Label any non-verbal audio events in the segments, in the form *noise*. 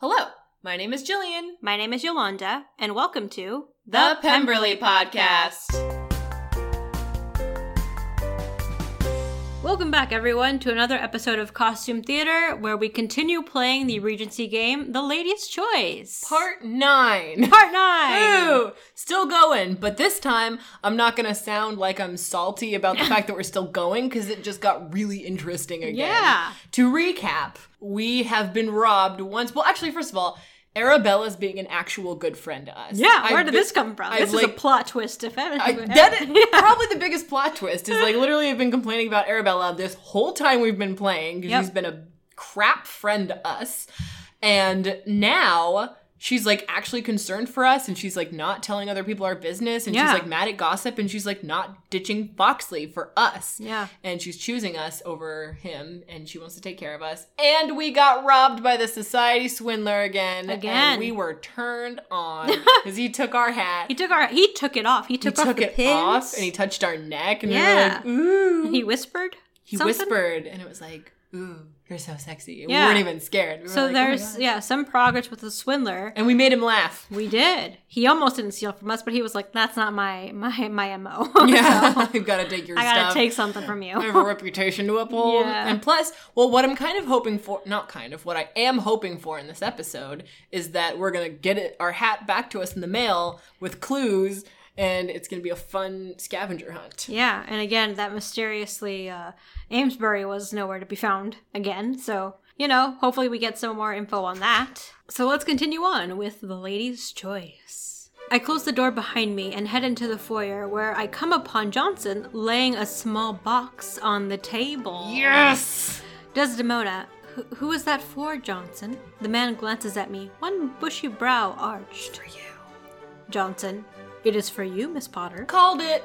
Hello, my name is Jillian. My name is Yolanda, and welcome to The Pemberley Podcast. Welcome back, everyone, to another episode of Costume Theater, where we continue playing the Regency game, The Lady's Choice. Part 9. Part 9! *laughs* Ooh, still going, but this time I'm not gonna sound like I'm salty about the *laughs* fact that we're still going because it just got really interesting again. Yeah. To recap, we have been robbed once. Well, actually, first of all, Arabella's being an actual good friend to us. Yeah, where I've did been- this come from? I've, this is a plot twist, if ever. I, *laughs* that is probably the biggest plot twist is like literally I've been complaining about Arabella this whole time we've been playing because Yep. she's been a crap friend to us. And now she's like actually concerned for us and she's like not telling other people our business and Yeah. she's like mad at gossip and she's like not ditching Foxley for us. Yeah. And she's choosing us over him and she wants to take care of us. And we got robbed by the society swindler again. Again. And we were turned on *laughs* because he took our hat He took our. He took it off. He he took, took, off the it pins. off and he touched our neck and Yeah. we were like, ooh. He whispered. He something? whispered and it was like, ooh, you're so sexy. Yeah. We weren't even scared. We So like, oh there's God. yeah some progress with the swindler. And we made him laugh. We did. He almost didn't steal from us, but he was like, "That's not my my my mo." *laughs* Yeah. You've got to take your stuff. I gotta stuff. take something from you. I have a reputation to uphold. Yeah. And plus, well, what I'm kind of hoping for, not kind of, what I am hoping for in this episode is that we're going to get it, our hat back to us in the mail with clues and it's going to be a fun scavenger hunt. Yeah, and again, that mysteriously uh, Amesbury was nowhere to be found again. So you know, hopefully we get some more info on that. So let's continue on with the lady's choice. I close the door behind me and head into the foyer where I come upon Johnson laying a small box on the table. Yes! Desdemona, who, who is that for, Johnson? The man glances at me, one bushy brow arched. For you. Johnson, it is for you, Miss Potter. Called it.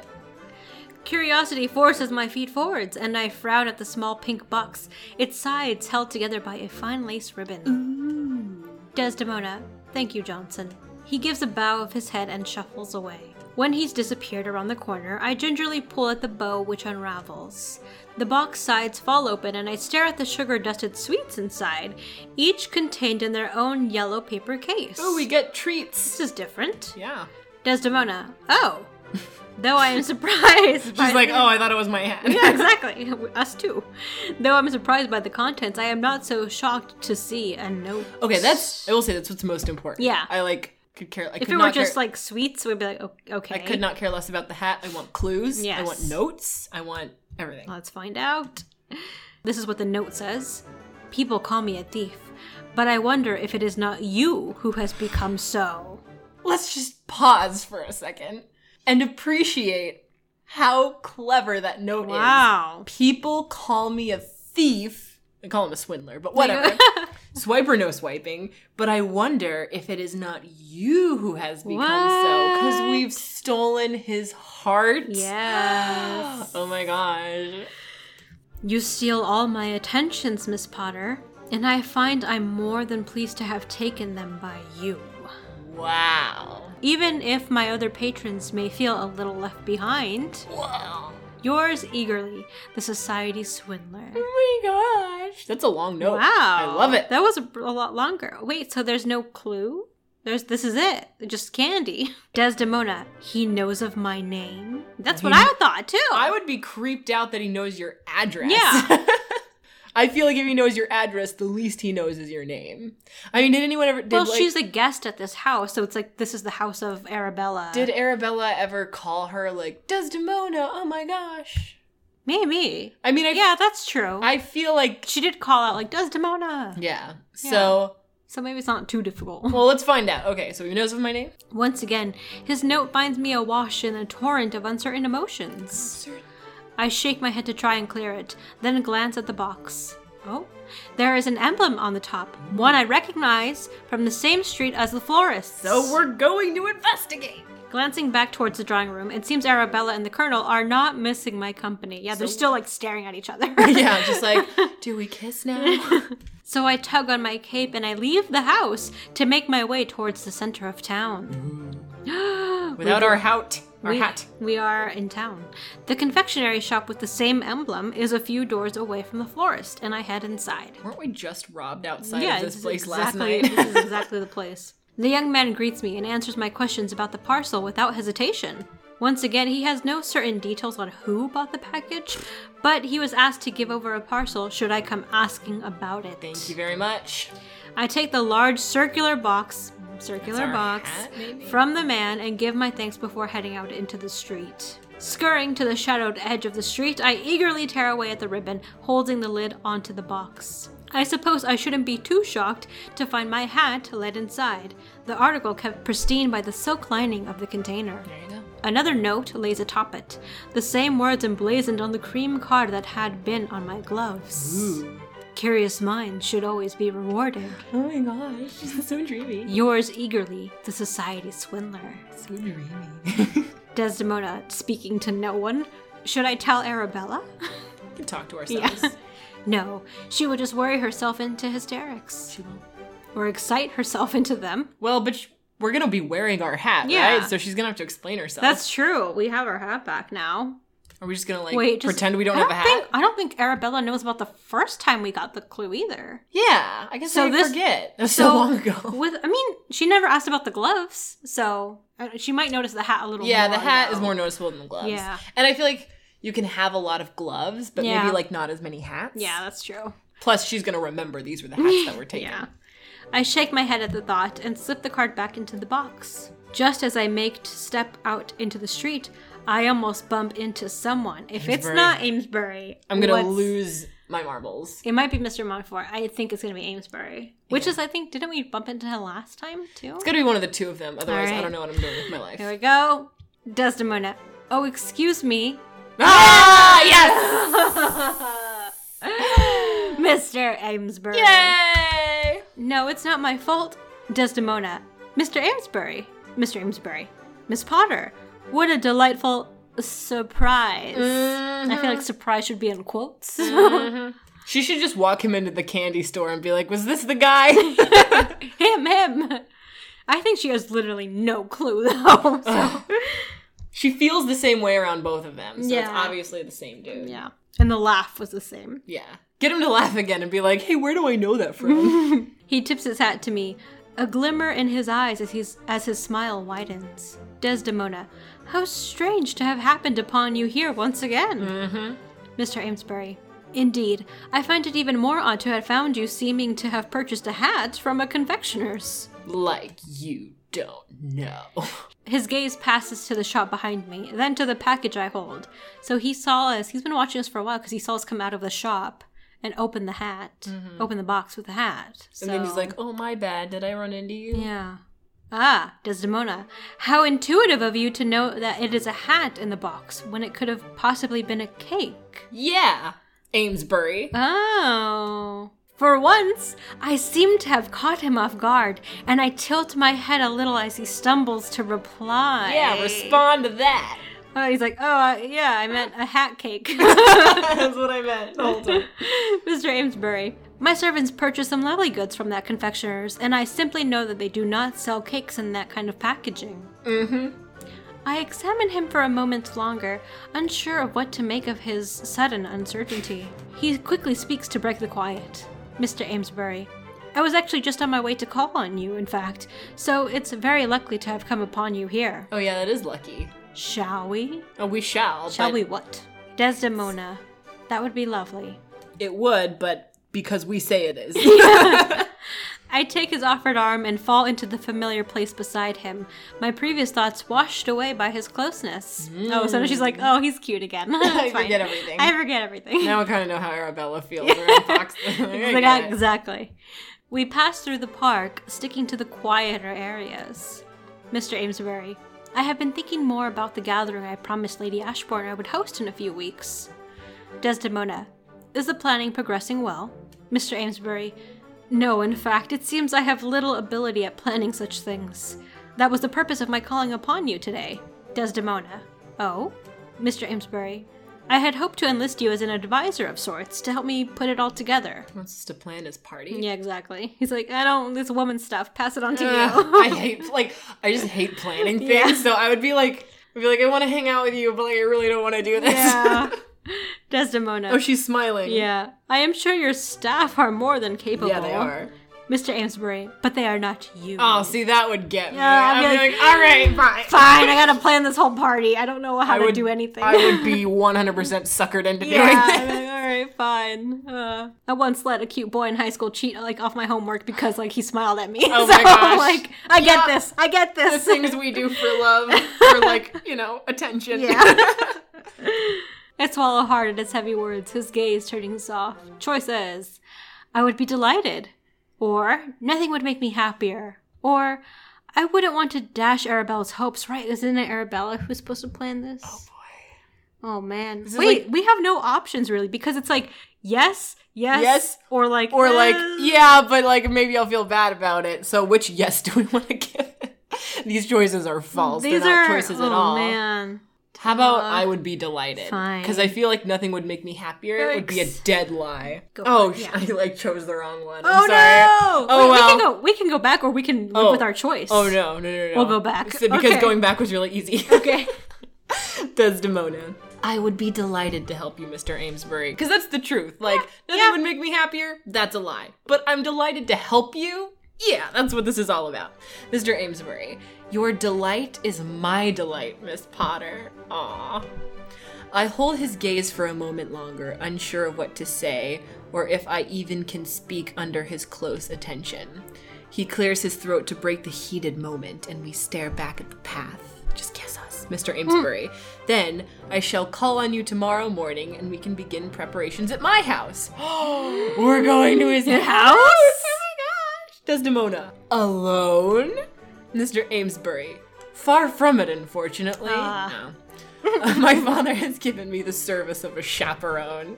Curiosity forces my feet forwards, and I frown at the small pink box, its sides held together by a fine lace ribbon. Mm. Desdemona, thank you, Johnson. He gives a bow of his head and shuffles away. When he's disappeared around the corner, I gingerly pull at the bow, which unravels. The box sides fall open, and I stare at the sugar dusted sweets inside, each contained in their own yellow paper case. Oh, we get treats. This is different. Yeah. Desdemona, oh. *laughs* Though I am surprised. She's like, the- oh, I thought it was my hat. yeah, *laughs* exactly. *laughs* Us too. Though I'm surprised by the contents, I am not so shocked to see a note. Okay, that's. I will say that's what's most important. Yeah. I like could care. I If could it were just care, like sweets, we'd be like, okay. I could not care less about the hat. I want clues. I want notes. I want everything. Let's find out. This is what the note says People call me a thief, but I wonder if it is not you who has become so. Let's just pause for a second and appreciate how clever that note is. Wow. People call me a thief. I call him a swindler, but whatever. *laughs* Swipe or no swiping. But I wonder if it is not you who has become so because we've stolen his heart. Yes. *gasps* Oh my gosh. You steal all my attentions, Miss Potter, and I find I'm more than pleased to have taken them by you. Wow. Even if my other patrons may feel a little left behind. Wow. Yours eagerly, the Society Swindler. Oh my gosh. That's a long note. Wow. I love it. That was a, a lot longer. Wait, so there's no clue? There's this is it. Just candy. *laughs* Desdemona, he knows of my name. That's what I thought too. I would be creeped out that he knows your address. Yeah. *laughs* I feel like if he knows your address, the least he knows is your name. I mean, did anyone ever? Did, well, like, she's a guest at this house, so it's like this is the house of Arabella. Did Arabella ever call her like Desdemona? Oh my gosh. maybe? I mean, I Yeah, that's true. I feel like she did call out like Desdemona. yeah. So So maybe it's not too difficult. *laughs* well, let's find out. Okay, so he knows of my name. Once again, his note finds me awash in a torrent of uncertain emotions. I shake my head to try and clear it, then glance at the box. Oh, there is an emblem on the top, one I recognize from the same street as the florist's. So we're going to investigate. Glancing back towards the drawing room, it seems Arabella and the Colonel are not missing my company. Yeah, they're So- still like staring at each other. *laughs* yeah, just like, *laughs* do we kiss now? *laughs* So I tug on my cape and I leave the house to make my way towards the center of town. Mm. *gasps* Without our hout. Our we, hat. We are in town. The confectionery shop with the same emblem is a few doors away from the florist, and I head inside. Weren't we just robbed outside yeah, of this this place is last exactly, night? this is *laughs* exactly the place. The young man greets me and answers my questions about the parcel without hesitation. Once again, he has no certain details on who bought the package, but he was asked to give over a parcel should I come asking about it. Thank you very much. I take the large circular box, circular box, hat, from the man and give my thanks before heading out into the street. Scurrying to the shadowed edge of the street, I eagerly tear away at the ribbon, holding the lid onto the box. I suppose I shouldn't be too shocked to find my hat led inside, the article kept pristine by the silk lining of the container. There you go. Another note lays atop it, the same words emblazoned on the cream card that had been on my gloves. Ooh. Curious minds should always be rewarded. Oh my gosh, so dreamy. Yours eagerly, the Society Swindler. So dreamy. *laughs* Desdemona speaking to no one. Should I tell Arabella? we can talk to ourselves. Yeah. *laughs* no, she would just worry herself into hysterics. She won't. Or excite herself into them. Well, but we're gonna be wearing our hat, Yeah. right? So she's gonna have to explain herself. That's true. We have our hat back now. Are we just gonna like Wait, just, pretend we don't I have a hat? Think, I don't think Arabella knows about the first time we got the clue either. Yeah, I guess So I this- forget. That was so, long ago. *laughs* With, I mean, she never asked about the gloves, so uh, she might notice the hat a little. Yeah, the hat is more noticeable than the gloves. Yeah. and I feel like you can have a lot of gloves, but Yeah. maybe like not as many hats. Yeah, that's true. Plus, she's gonna remember these were the hats that were *laughs* taken. Yeah. I shake my head at the thought and slip the card back into the box. Just as I make to step out into the street, I almost bump into someone. If it's not Amesbury, I'm gonna what's- lose my marbles. It might be Mr. Montfort. I think it's gonna be Amesbury. Which is, I think, didn't we bump into him last time too? It's gonna be one of the two of them. Otherwise, I don't know what I'm doing with my life. Here we go. Desdemona. Oh, excuse me. Ah, yes! *laughs* Mr. Amesbury. Yay! No, it's not my fault. Desdemona. Mr. Amesbury. Mr. Amesbury. Miss Potter. What a delightful surprise. I feel like mm-hmm. surprise should be in quotes. *laughs* Mm-hmm. She should just walk him into the candy store and be like, "Was this the guy?" *laughs* him, him. I think she has literally no clue though. *laughs* So. she feels the same way around both of them, so it's obviously the same dude. yeah. And the laugh was the same. Yeah. Get him to laugh again and be like, "Hey, where do I know that from?" *laughs* *laughs* He tips his hat to me, a glimmer in his eyes as, he's, as his smile widens. Desdemona, how strange to have happened upon you here once again. mm-hmm. Mr. Amesbury, indeed, I find it even more odd to have found you seeming to have purchased a hat from a confectioner's. Like you don't know. *laughs* His gaze passes to the shop behind me, then to the package I hold. So he saw us, he's been watching us for a while because he saw us come out of the shop and open the hat, open the box with the hat. And then he's like, "Oh, my bad. Did I run into you?" Yeah. Ah, Desdemona. How intuitive of you to know that it is a hat in the box when it could have possibly been a cake. Yeah. Amesbury. Oh. For once, I seem to have caught him off guard, and I tilt my head a little as he stumbles to reply. Yeah, respond to that. Oh, he's like, oh, uh, yeah, I meant a hat cake. *laughs* That's what I meant whole time. Mr. Amesbury, my servants purchased some lovely goods from that confectioner's, and I simply know that they do not sell cakes in that kind of packaging. Mm-hmm. I examine him for a moment longer, unsure of what to make of his sudden uncertainty. He quickly speaks to break the quiet. Mr. Amesbury, I was actually just on my way to call on you, in fact, so it's very lucky to have come upon you here. Oh yeah, that is lucky. Shall we? Oh, we shall. Shall we what? Desdemona. That would be lovely. It would, but because we say it is. *laughs* *laughs* I take his offered arm and fall into the familiar place beside him, my previous thoughts washed away by his closeness. Oh, so she's like, oh, he's cute again. *laughs* *laughs* I fine. forget everything. I forget everything. now I kind of know how Arabella feels around *laughs* Fox. I It's get like, ah, exactly. We pass through the park, sticking to the quieter areas. Mr. Amesbury, I have been thinking more about the gathering I promised Lady Ashbourne I would host in a few weeks. Desdemona, is the planning progressing well? Mr. Amesbury, no, in fact, it seems I have little ability at planning such things. That was the purpose of my calling upon you today. Desdemona, oh? Mr. Amesbury, I had hoped to enlist you as an advisor of sorts to help me put it all together. He wants us to plan his party. Yeah, exactly. He's like, I don't, this woman stuff, pass it on to Ugh, you. I hate like I just hate planning *laughs* things. Yeah. So I would be like, I'd be like, I want to hang out with you, but like, I really don't want to do this. Yeah. *laughs* Desdemona. oh, she's smiling. yeah. I am sure your staff are more than capable. Yeah, they are. Mr. Amesbury, but they are not you. Oh, see, that would get me. Yeah, I'd I'd be like, like, all right, fine. Fine, I gotta plan this whole party. I don't know how I to would do anything. I would be *laughs* 100% suckered into yeah, doing this. like, all right, fine. Uh, I once let a cute boy in high school cheat like off my homework because like he smiled at me. Oh *laughs* so, my gosh. *laughs* like I get this. I get this. The things we do for love, for like, you know, attention. Yeah. I swallow hard at his heavy words, his gaze turning soft. Choices. I would be delighted. Or, nothing would make me happier. Or, I wouldn't want to dash Arabella's hopes, right? Isn't it Arabella who's supposed to plan this? oh boy. Oh man. Wait, like- we have no options really because it's like yes, yes, Yes, or like Or like, eh. yeah, but like maybe I'll feel bad about it. So which yes *laughs* do we want to give? These choices are false. These They're not are choices oh, at all. man. How about I would be delighted? fine. Because I feel like nothing would make me happier. It would be a dead lie. Go oh, it, yeah. *laughs* I like chose the wrong one. Oh I'm sorry. no! Oh, Wait, we can go. We can go back, or we can live Oh. with our choice. Oh no, no, no, no. We'll go back. So- because Okay. going back was really easy. *laughs* Okay. *laughs* Desdemona. I would be delighted to help you, Mr. Amesbury. Because that's the truth. Like, nothing yeah. would make me happier. That's a lie. But I'm delighted to help you. Yeah, that's what this is all about. Mr. Amesbury, your delight is my delight, Miss Potter. Aw. I hold his gaze for a moment longer, unsure of what to say, or if I even can speak under his close attention. He clears his throat to break the heated moment, and we stare back at the path. Just kiss us, Mr. Hmm. Amesbury. Then I shall call on you tomorrow morning, and we can begin preparations at my house. *gasps* We're going to his *gasps* house? Desdemona. Alone? Mr. Amesbury. Far from it, unfortunately. Ah. No. *laughs* My father has given me the service of a chaperone.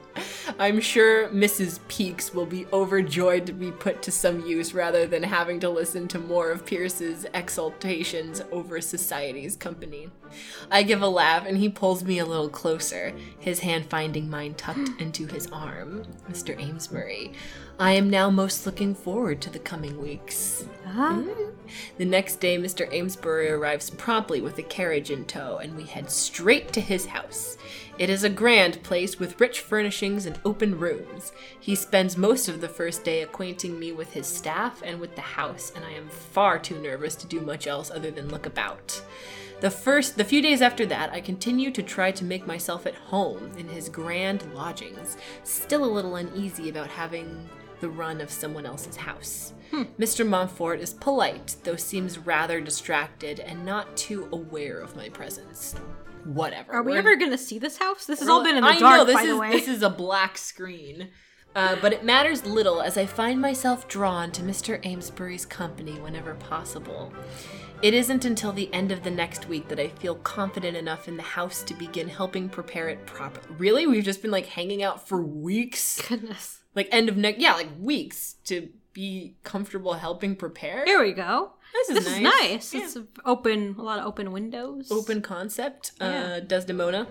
I'm sure Mrs. Peaks will be overjoyed to be put to some use rather than having to listen to more of Pierce's exultations over society's company. I give a laugh and he pulls me a little closer, his hand finding mine tucked into his arm. Mr. Amesbury, I am now most looking forward to the coming weeks. Huh? The next day, Mr. Amesbury arrives promptly with a carriage in tow, and we head straight to his house. It is a grand place with rich furnishings and open rooms. He spends most of the first day acquainting me with his staff and with the house, and I am far too nervous to do much else other than look about. The first, the few days after that, I continue to try to make myself at home in his grand lodgings, still a little uneasy about having the run of someone else's house. Mr. Montfort is polite, though seems rather distracted and not too aware of my presence. Whatever. Are we We're- ever gonna see this house? This has all been in the I dark, know this by is the way. this is a black screen. Uh, but it matters little as I find myself drawn to Mr. Amesbury's company whenever possible. It isn't until the end of the next week that I feel confident enough in the house to begin helping prepare it properly. Really? We've just been like hanging out for weeks? Goodness. Like end of next, yeah, like weeks to be comfortable helping prepare? Here we go. This is nice. This is nice. nice. Yeah. It's open, a lot of open windows. open concept, Yeah. uh, Desdemona.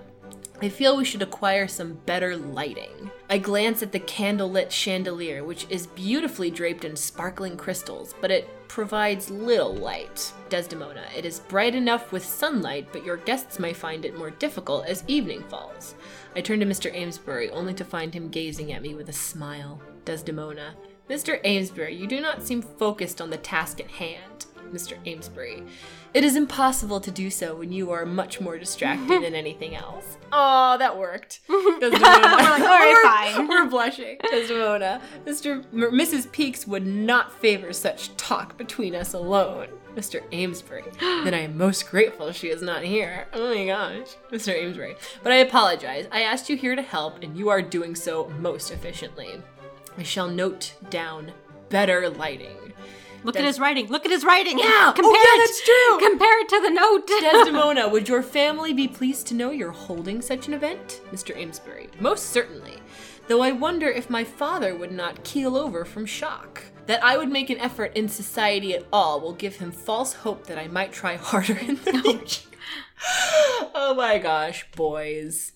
I feel we should acquire some better lighting. I glance at the candlelit chandelier, which is beautifully draped in sparkling crystals, but it provides little light. Desdemona, it is bright enough with sunlight, but your guests may find it more difficult as evening falls. I turn to Mr. Amesbury, only to find him gazing at me with a smile. Desdemona, Mr. Amesbury, you do not seem focused on the task at hand. Mr. Amesbury, it is impossible to do so when you are much more distracted than anything else. *laughs* Oh, that worked. *laughs* Desdemona. We're like, all right, We're- fine. *laughs* We're blushing. Desdemona, Mr. M- Mrs. Peaks would not favor such talk between us alone. Mr. Amesbury, then I am most grateful she is not here. Oh my gosh, Mr. Amesbury. But I apologize. I asked you here to help, and you are doing so most efficiently. I shall note down better lighting. Look at his writing. Look at his writing. Yeah. Oh, Compare Oh, yeah, that's true. Compare it to the note. Desdemona, *laughs* would your family be pleased to know you're holding such an event? Mr. Amesbury, most certainly. Though I wonder if my father would not keel over from shock. That I would make an effort in society at all will give him false hope that I might try *laughs* harder in the future. *laughs* oh my gosh, boys.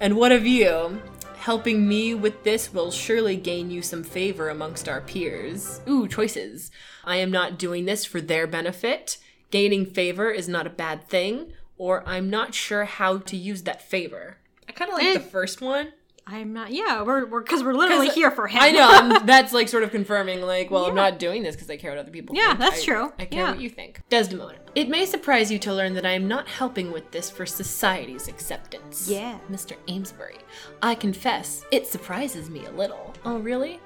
And what of you? Helping me with this will surely gain you some favor amongst our peers. Ooh, choices. I am not doing this for their benefit. Gaining favor is not a bad thing. or I'm not sure how to use that favor. I kind of like Eh. the first one. I'm not. Yeah, we're we're because we're literally here for him. I know. *laughs* I'm, that's like sort of confirming, like, well, I'm not doing this because I care what other people Yeah, think. that's I- true. I care Yeah. what you think. Desdemona. It may surprise you to learn that I am not helping with this for society's acceptance. Yeah. Mr. Amesbury. I confess, it surprises me a little. Oh, really?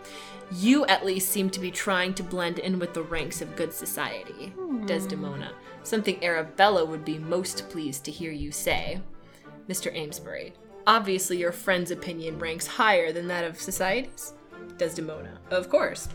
You at least seem to be trying to blend in with the ranks of good society. Hmm. Desdemona. Something Arabella would be most pleased to hear you say. Mr. Amesbury. Obviously, your friend's opinion ranks higher than that of society's. Desdemona. Of course.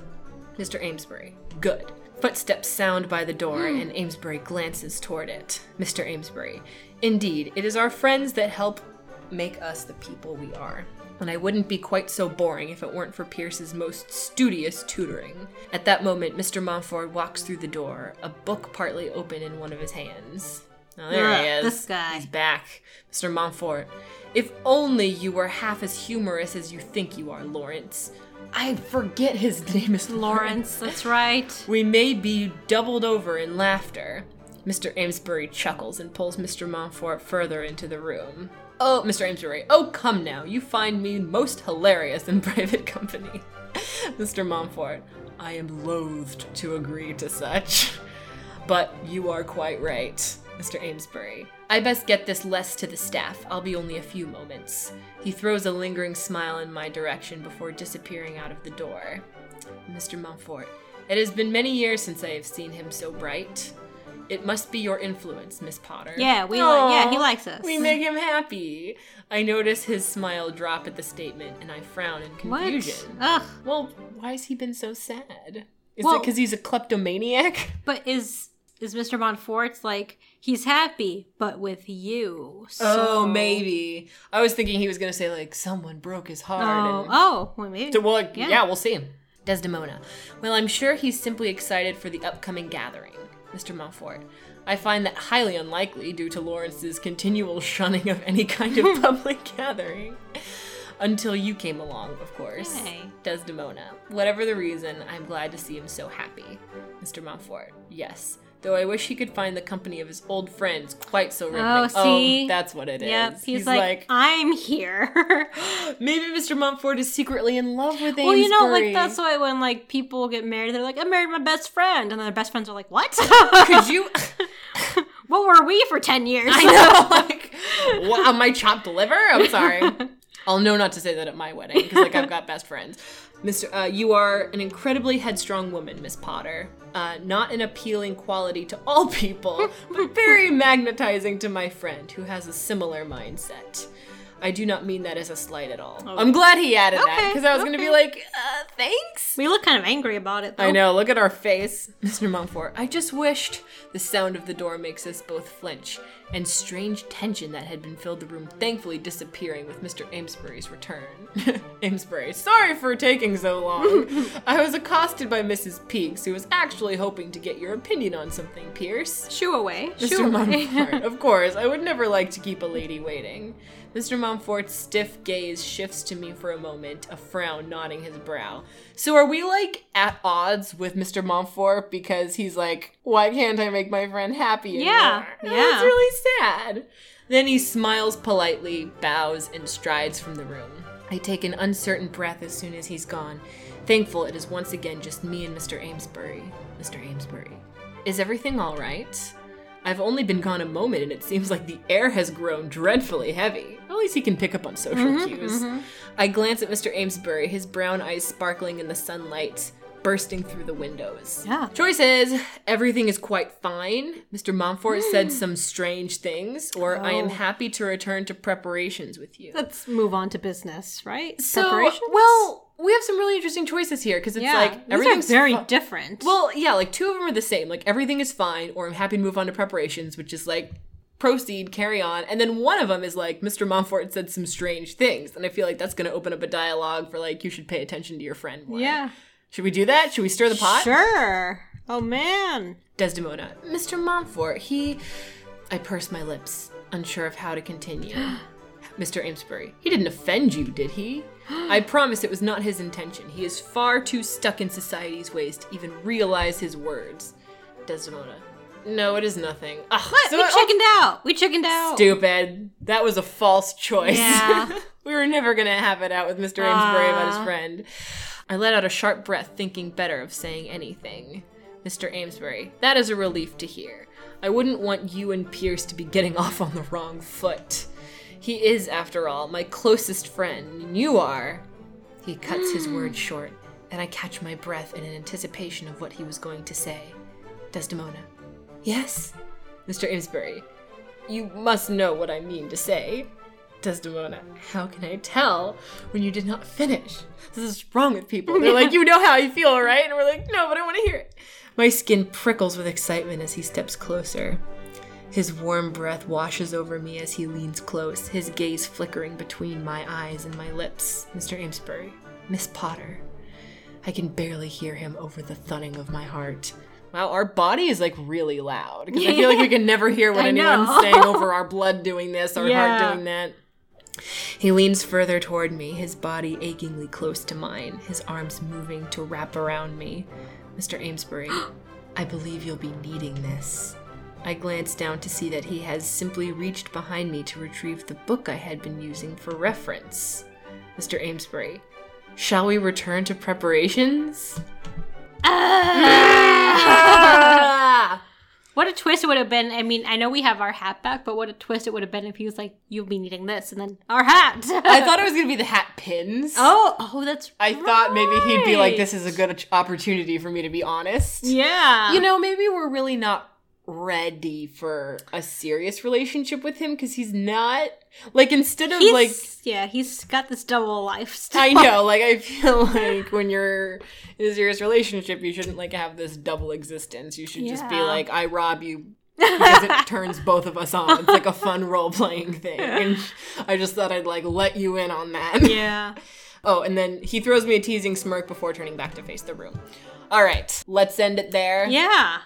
Mr. Amesbury. Good. Footsteps sound by the door, hmm. and Amesbury glances toward it. Mr. Amesbury. Indeed, it is our friends that help make us the people we are. And I wouldn't be quite so boring if it weren't for Pierce's most studious tutoring. At that moment, Mr. Montfort walks through the door, a book partly open in one of his hands. Oh, there he is. this guy. He's back. Mr. Montfort. If only you were half as humorous as you think you are, Lawrence. I forget his *laughs* name is Lawrence. That's right. we may be doubled over in laughter. Mr. Amesbury chuckles and pulls Mr. Montfort further into the room. Oh, Mr. Amesbury, oh come now, you find me most hilarious in *laughs* private company. *laughs* Mr. Montfort, I am loathed to agree to such. But you are quite right, Mr. Amesbury. I best get this less to the staff. I'll be only a few moments. He throws a lingering smile in my direction before disappearing out of the door. Mr. Montfort, it has been many years since I have seen him so bright. It must be your influence, Miss Potter. Yeah, we li- yeah, he likes us. We make him happy. I notice his smile drop at the statement, and I frown in What? confusion. Ugh. Well, why has he been so sad? Is it because he's a kleptomaniac? But is is Mr. Montfort's like he's happy, but with you? Oh, so... Oh, maybe. I was thinking he was gonna say like someone broke his heart. Oh, and... oh, well, maybe. So, well, yeah. Yeah. we'll see. Him. Desdemona. Well, I'm sure he's simply excited for the upcoming gathering. Mr. Montfort. I find that highly unlikely due to Lawrence's continual shunning of any kind of *laughs* public gathering. Until you came along, of course. Hey. Desdemona. Whatever the reason, I'm glad to see him so happy. Mr. Montfort. Yes. Though I wish he could find the company of his old friends quite so oh, riveting. Oh, see? that's what it is. Yep, he's, like, I'm here. *gasps* maybe Mr. Montfort is secretly in love with Amesbury. well, you know, like that's why when like people get married, they're like, I married my best friend, and then their best friends are like, What? *laughs* Could you? *laughs* what were we for ten years? I know, *laughs* like, wow, my chopped liver. I'm sorry. I'll know not to say that at my wedding because, like, I've got best friends. Mister, uh, you are an incredibly headstrong woman, Miss Potter. Uh, not an appealing quality to all people, but very *laughs* magnetizing to my friend who has a similar mindset. I do not mean that as a slight at all. I'm glad he added that because I was going to be like, uh, thanks. We look kind of angry about it. Though. I know, look at our face, *laughs* Mr. Montfort. I just wished the sound of the door makes us both flinch, and strange tension that had been filled the room thankfully disappearing with Mr. Amesbury's return. *laughs* Amesbury, sorry for taking so long. *laughs* I was accosted by Mrs. Peaks, who was actually hoping to get your opinion on something, Pierce. Shoo away. Mr. Shoo away. Montfort, of course, I would never like to keep a lady waiting. Mr. Montfort's stiff gaze shifts to me for a moment, a frown knotting his brow. So are we like at odds with Mr. Montfort because he's like, why can't I make my friend happy? Yeah, anymore? Oh, yeah. That's really sad. Then he smiles politely, bows, and strides from the room. I take an uncertain breath as soon as he's gone, thankful it is once again just me and Mr. Amesbury. Mr. Amesbury. Is everything all right? I've only been gone a moment and it seems like the air has grown dreadfully heavy. At least he can pick up on social Mm-hmm, cues. I glance at Mr. Amesbury, his brown eyes sparkling in the sunlight, bursting through the windows. Yeah. Choices. Everything is quite fine. Mr. Montfort said some strange things, or I am Oh. happy to return to preparations with you. Let's move on to business, right? So, Preparations? well, we have some really interesting choices here because it's yeah, like everything's very fu- different. well, yeah, like two of them are the same. Like everything is fine, or I'm happy to move on to preparations, which is like proceed, carry on. And then one of them is like Mr. Montfort said some strange things, and I feel like that's going to open up a dialogue for like you should pay attention to your friend more. yeah. Should we do that? Should we stir the pot? Sure. Oh man. Desdemona. Mr. Montfort, he. I purse my lips, unsure of how to continue. *gasps* Mr. Amesbury, he didn't offend you, did he? I promise it was not his intention. He is far too stuck in society's ways to even realize his words. Desdemona. No, it is nothing. Ugh, What? so we it- chickened out. We chickened out. Stupid. That was a false choice. Yeah. *laughs* we were never going to have it out with Mr. Amesbury about his ah. friend. I let out a sharp breath, thinking better of saying anything. Mr. Amesbury, that is a relief to hear. I wouldn't want you and Pierce to be getting *laughs* off on the wrong foot. He is, after all, my closest friend, and you are. He cuts his words hmm. short, and I catch my breath in anticipation of what he was going to say. Desdemona. Yes? Mr. Amesbury, you must know what I mean to say. Desdemona, how can I tell when you did not finish? This is wrong with people. They're like, you know how I feel, right? And we're like, no, but I want to hear it. My skin prickles with excitement as he steps closer. His warm breath washes over me as he leans close, his gaze flickering between my eyes and my lips. Mr. Amesbury, Miss Potter. I can barely hear him over the thudding of my heart. Wow, our body is like really loud. Because I feel like we can *laughs* never hear what anyone's know. saying over our blood doing this, our Yeah. heart doing that. He leans further toward me, his body achingly close to mine, his arms moving to wrap around me. Mr. Amesbury, *gasps* I believe you'll be needing this. I glance down to see that he has simply reached behind me to retrieve the book I had been using for reference. Mr. Amesbury, shall we return to preparations? Ah! *laughs* what a twist it would have been. I mean, I know we have our hat back, but what a twist it would have been if he was like, "You'll be needing this," and then our hat. *laughs* I thought it was gonna be the hat pins. Oh, oh, that's. I thought maybe he'd be like, this is a good opportunity for me to be honest. Yeah. You know, maybe we're really not ready for a serious relationship with him because he's not like instead of he's like yeah, he's got this double life. *laughs* I know, like I feel like when you're in a serious relationship, you shouldn't like have this double existence. You should just be like, I rob you *laughs* because it turns both of us on. It's like a fun role playing thing. *laughs* And I just thought I'd like let you in on that. yeah. Oh, and then he throws me a teasing smirk before turning back to face the room. All right, let's end it there. Yeah.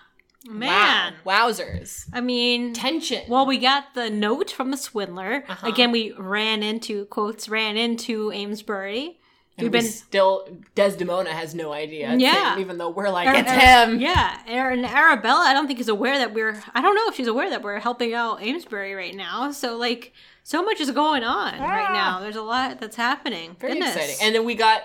Man. Wow. Wowzers. I mean, Tension. well, we got the note from the swindler. Uh-huh. Again, we ran into quotes, ran into Amesbury. And We've been still Desdemona has no idea. Yeah. him, even though we're like, Ar- it's Ar- him. Yeah, and Arabella, I don't think is aware that we're. I don't know if she's aware that we're helping out Amesbury right now. So like, so much is going on right now. There's a lot that's happening. Ah. Very Goodness. exciting. And then we got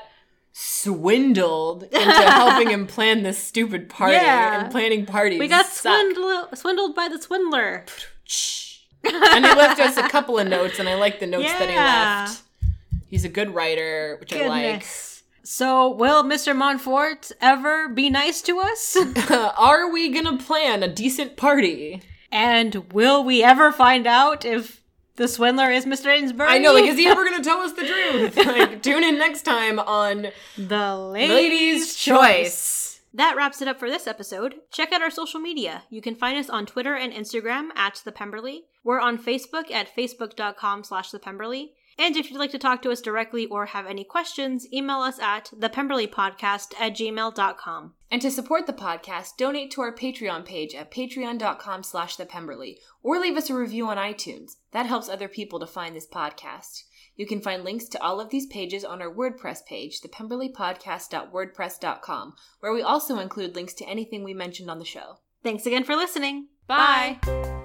swindled *laughs* into helping him plan this stupid party Yeah. and planning parties. we got swindled swindled by the swindler. and he left us a couple of notes, and I like the notes that he left. He's a good writer, which I like. So will Mr. Montfort ever be nice to us? *laughs* Are we gonna plan a decent party? and will we ever find out if the swindler is Mr. Amesbury? I know, like, is he ever gonna tell us the truth? *laughs* Like, tune in next time on the Lady's Choice. That wraps it up for this episode. Check out our social media. You can find us on Twitter and Instagram at The Pemberley. We're on Facebook at facebook.com slash The Pemberley. And if you'd like to talk to us directly or have any questions, email us at thepemberleypodcast at gmail.com. And to support the podcast, donate to our Patreon page at patreon.com slash thepemberley, or leave us a review on iTunes. That helps other people to find this podcast. You can find links to all of these pages on our WordPress page, thepemberleypodcast.wordpress.com, where we also include links to anything we mentioned on the show. Thanks again for listening. Bye. Bye.